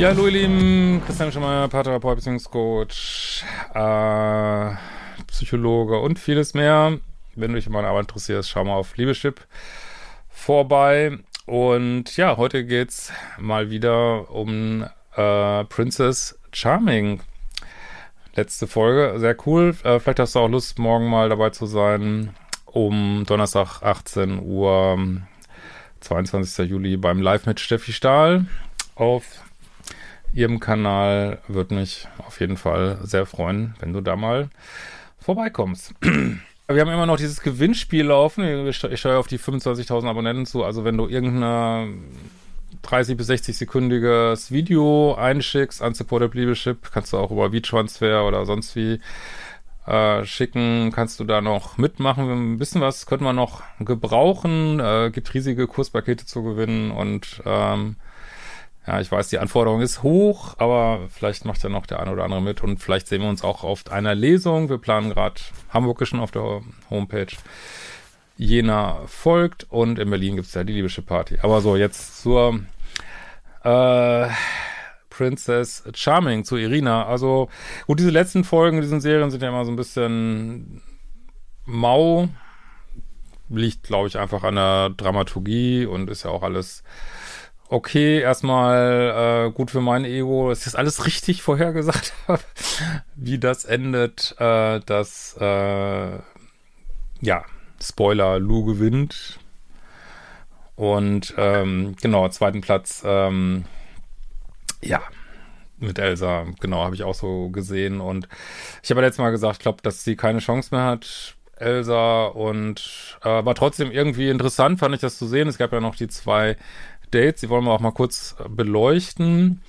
Ja, hallo ihr Lieben, Christian Schemmer, Paartherapeut, Beziehungscoach, äh, Psychologe und vieles mehr. Wenn du dich für meine Arbeit interessierst, schau mal auf Liebeschip vorbei. Und ja, heute geht's mal wieder um äh, Princess Charming. Letzte Folge, sehr cool. Äh, vielleicht hast du auch Lust, morgen mal dabei zu sein, um Donnerstag 18 Uhr, 22. Juli beim Live mit Steffi Stahl auf ihrem Kanal. Würde mich auf jeden Fall sehr freuen, wenn du da mal vorbeikommst. Wir haben immer noch dieses Gewinnspiel laufen. Ich steuere auf die 25.000 Abonnenten zu. Also wenn du irgendeine 30 bis 60 sekündiges Video einschickst an Supported Leadership, kannst du auch über V-Transfer oder sonst wie äh, schicken, kannst du da noch mitmachen. Ein bisschen was könnten wir noch gebrauchen. Äh, gibt riesige Kurspakete zu gewinnen und ähm, ja, ich weiß, die Anforderung ist hoch, aber vielleicht macht ja noch der eine oder andere mit und vielleicht sehen wir uns auch auf einer Lesung. Wir planen gerade Hamburg ist schon auf der Homepage. Jena folgt und in Berlin gibt es ja die Liebische Party. Aber so, jetzt zur äh, Princess Charming, zu Irina. Also, gut, diese letzten Folgen, diesen Serien sind ja immer so ein bisschen mau. Liegt, glaube ich, einfach an der Dramaturgie und ist ja auch alles okay, erstmal äh, gut für mein Ego, dass ich das alles richtig vorhergesagt habe, wie das endet, äh, dass äh, ja, Spoiler, Lou gewinnt. Und ähm, genau, zweiten Platz, ähm, ja, mit Elsa, genau, habe ich auch so gesehen. Und ich habe letztes Mal gesagt, ich glaube, dass sie keine Chance mehr hat, Elsa. Und äh, war trotzdem irgendwie interessant, fand ich das zu sehen. Es gab ja noch die zwei Dates, die wollen wir auch mal kurz beleuchten.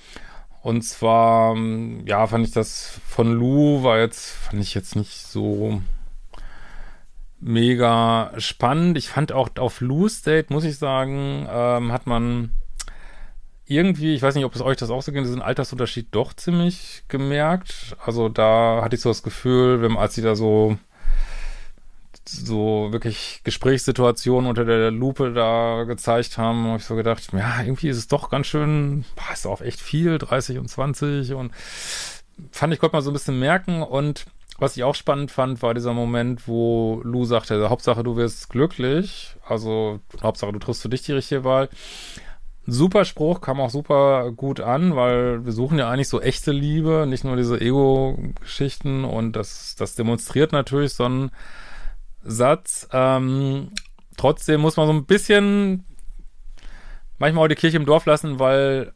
Und zwar, ja, fand ich das von Lou war jetzt, fand ich jetzt nicht so mega spannend. Ich fand auch auf Lou's Date, muss ich sagen, ähm, hat man irgendwie, ich weiß nicht, ob es euch das auch so geht, diesen Altersunterschied doch ziemlich gemerkt. Also da hatte ich so das Gefühl, wenn, als sie da so so wirklich Gesprächssituationen unter der Lupe da gezeigt haben, habe ich so gedacht, ja, irgendwie ist es doch ganz schön, boah, ist auch echt viel, 30 und 20 und fand ich, konnte man so ein bisschen merken. Und was ich auch spannend fand, war dieser Moment, wo Lou sagte, Hauptsache du wirst glücklich, also Hauptsache du triffst für dich die richtige Wahl. Super Spruch, kam auch super gut an, weil wir suchen ja eigentlich so echte Liebe, nicht nur diese Ego-Geschichten und das, das demonstriert natürlich so ein Satz. Ähm, trotzdem muss man so ein bisschen manchmal auch die Kirche im Dorf lassen, weil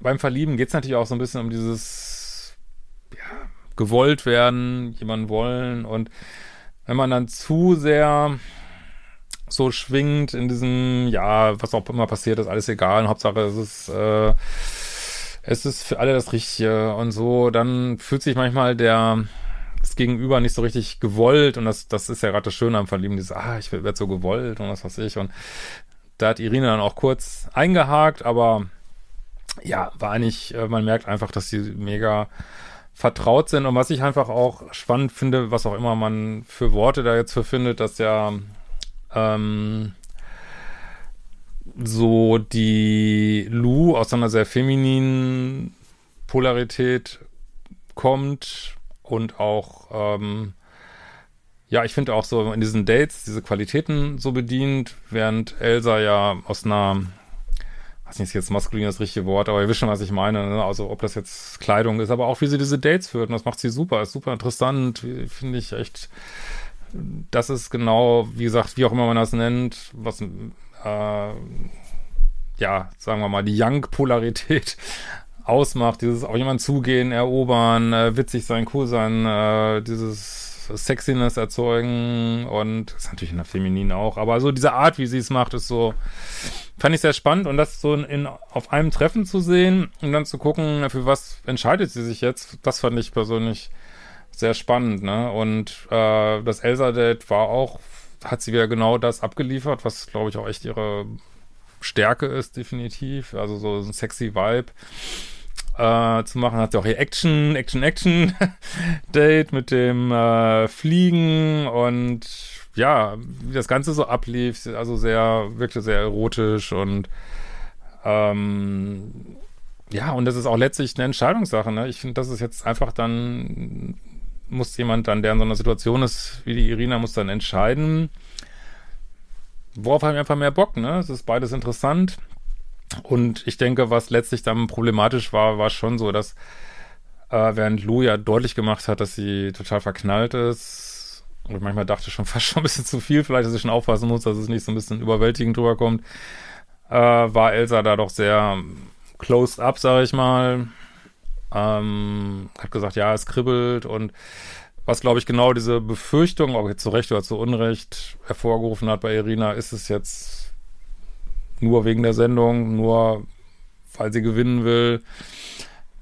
beim Verlieben geht es natürlich auch so ein bisschen um dieses ja, gewollt werden, jemanden wollen und wenn man dann zu sehr so schwingt in diesem, ja, was auch immer passiert, ist alles egal, Hauptsache es ist, äh, es ist für alle das Richtige und so, dann fühlt sich manchmal der Gegenüber nicht so richtig gewollt und das, das ist ja gerade das Schöne am Verlieben, dieses, ah, ich werde so gewollt und was weiß ich und da hat Irina dann auch kurz eingehakt, aber ja, war eigentlich, äh, man merkt einfach, dass sie mega vertraut sind und was ich einfach auch spannend finde, was auch immer man für Worte da jetzt für findet, dass ja ähm, so die Lu aus einer sehr femininen Polarität kommt und auch, ähm, ja, ich finde auch so in diesen Dates diese Qualitäten so bedient, während Elsa ja aus einer, weiß nicht, ist jetzt maskulin das richtige Wort, aber ihr wisst schon, was ich meine, ne? also ob das jetzt Kleidung ist, aber auch wie sie diese Dates führt, und das macht sie super, ist super interessant, finde ich echt das ist genau, wie gesagt, wie auch immer man das nennt, was, äh, ja, sagen wir mal, die Young-Polarität ausmacht, dieses auf jemanden zugehen, erobern, äh, witzig sein, cool sein, äh, dieses Sexiness erzeugen und ist natürlich in der Femininen auch, aber so diese Art, wie sie es macht, ist so, fand ich sehr spannend und das so in, in, auf einem Treffen zu sehen und dann zu gucken, für was entscheidet sie sich jetzt, das fand ich persönlich sehr spannend, ne? Und äh, das Elsa-Date war auch, hat sie wieder genau das abgeliefert, was, glaube ich, auch echt ihre Stärke ist, definitiv. Also so ein sexy Vibe äh, zu machen. Hat sie auch ihr Action, Action, Action Date mit dem äh, Fliegen und ja, wie das Ganze so ablief, also sehr, wirklich sehr erotisch und ähm, ja, und das ist auch letztlich eine Entscheidungssache. Ne? Ich finde, das ist jetzt einfach dann, muss jemand dann, der in so einer Situation ist, wie die Irina, muss dann entscheiden, worauf haben wir einfach mehr Bock, ne? Es ist beides interessant. Und ich denke, was letztlich dann problematisch war, war schon so, dass äh, während Lou ja deutlich gemacht hat, dass sie total verknallt ist, und manchmal dachte schon fast schon ein bisschen zu viel, vielleicht, dass ich schon aufpassen muss, dass es nicht so ein bisschen überwältigend drüber kommt, äh, war Elsa da doch sehr closed up, sage ich mal. Ähm, hat gesagt, ja, es kribbelt und was, glaube ich, genau diese Befürchtung, ob jetzt zu Recht oder zu Unrecht hervorgerufen hat bei Irina, ist es jetzt nur wegen der Sendung, nur weil sie gewinnen will,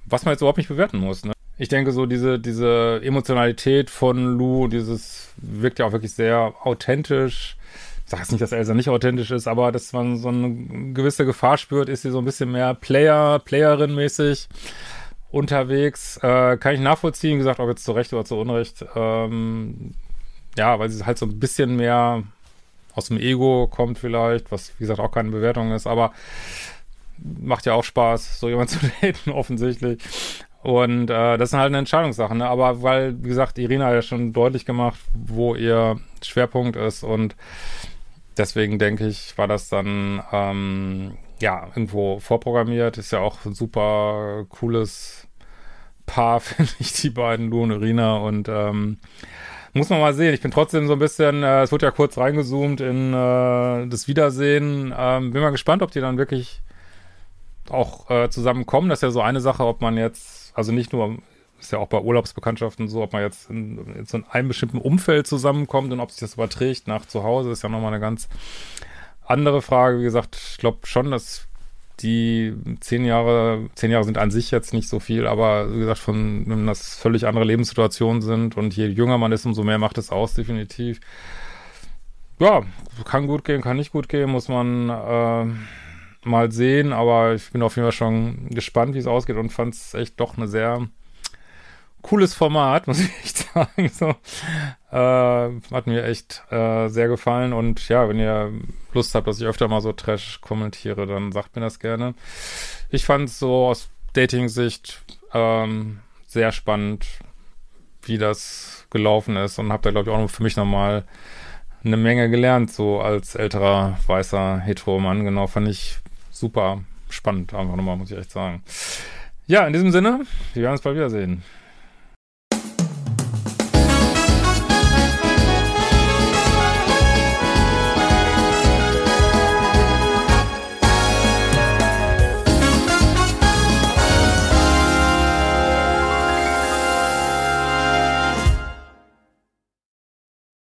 was man jetzt überhaupt nicht bewerten muss. Ne? Ich denke, so diese, diese Emotionalität von Lou, dieses wirkt ja auch wirklich sehr authentisch. Ich sage jetzt nicht, dass Elsa nicht authentisch ist, aber dass man so eine gewisse Gefahr spürt, ist sie so ein bisschen mehr Player, Playerin-mäßig unterwegs. Äh, kann ich nachvollziehen, gesagt, ob jetzt zu Recht oder zu Unrecht. Ähm, ja, weil sie halt so ein bisschen mehr aus dem Ego kommt vielleicht, was wie gesagt auch keine Bewertung ist, aber macht ja auch Spaß, so jemand zu daten, offensichtlich. Und äh, das ist halt eine Entscheidungssache, ne? Aber weil, wie gesagt, Irina hat ja schon deutlich gemacht, wo ihr Schwerpunkt ist und deswegen denke ich, war das dann ähm, ja irgendwo vorprogrammiert. Ist ja auch ein super cooles Paar, finde ich, die beiden, Lu und Irina. Und ähm, muss man mal sehen. Ich bin trotzdem so ein bisschen, äh, es wurde ja kurz reingezoomt in äh, das Wiedersehen. Ähm, bin mal gespannt, ob die dann wirklich auch äh, zusammenkommen. Das ist ja so eine Sache, ob man jetzt, also nicht nur, ist ja auch bei Urlaubsbekanntschaften so, ob man jetzt in, in so einem bestimmten Umfeld zusammenkommt und ob sich das überträgt nach zu Hause, ist ja nochmal eine ganz andere Frage. Wie gesagt, ich glaube schon, dass die zehn Jahre, zehn Jahre sind an sich jetzt nicht so viel, aber wie gesagt, von, wenn das völlig andere Lebenssituationen sind und je jünger man ist, umso mehr macht es aus, definitiv. Ja, kann gut gehen, kann nicht gut gehen, muss man äh, mal sehen, aber ich bin auf jeden Fall schon gespannt, wie es ausgeht und fand es echt doch eine sehr cooles Format, muss ich echt sagen. So, äh, hat mir echt äh, sehr gefallen und ja, wenn ihr Lust habt, dass ich öfter mal so Trash kommentiere, dann sagt mir das gerne. Ich fand es so aus Dating-Sicht ähm, sehr spannend, wie das gelaufen ist und habe da glaube ich auch für mich nochmal eine Menge gelernt, so als älterer weißer Hetero-Mann. Genau, fand ich super spannend, einfach nochmal, muss ich echt sagen. Ja, in diesem Sinne, wir werden uns bald wiedersehen.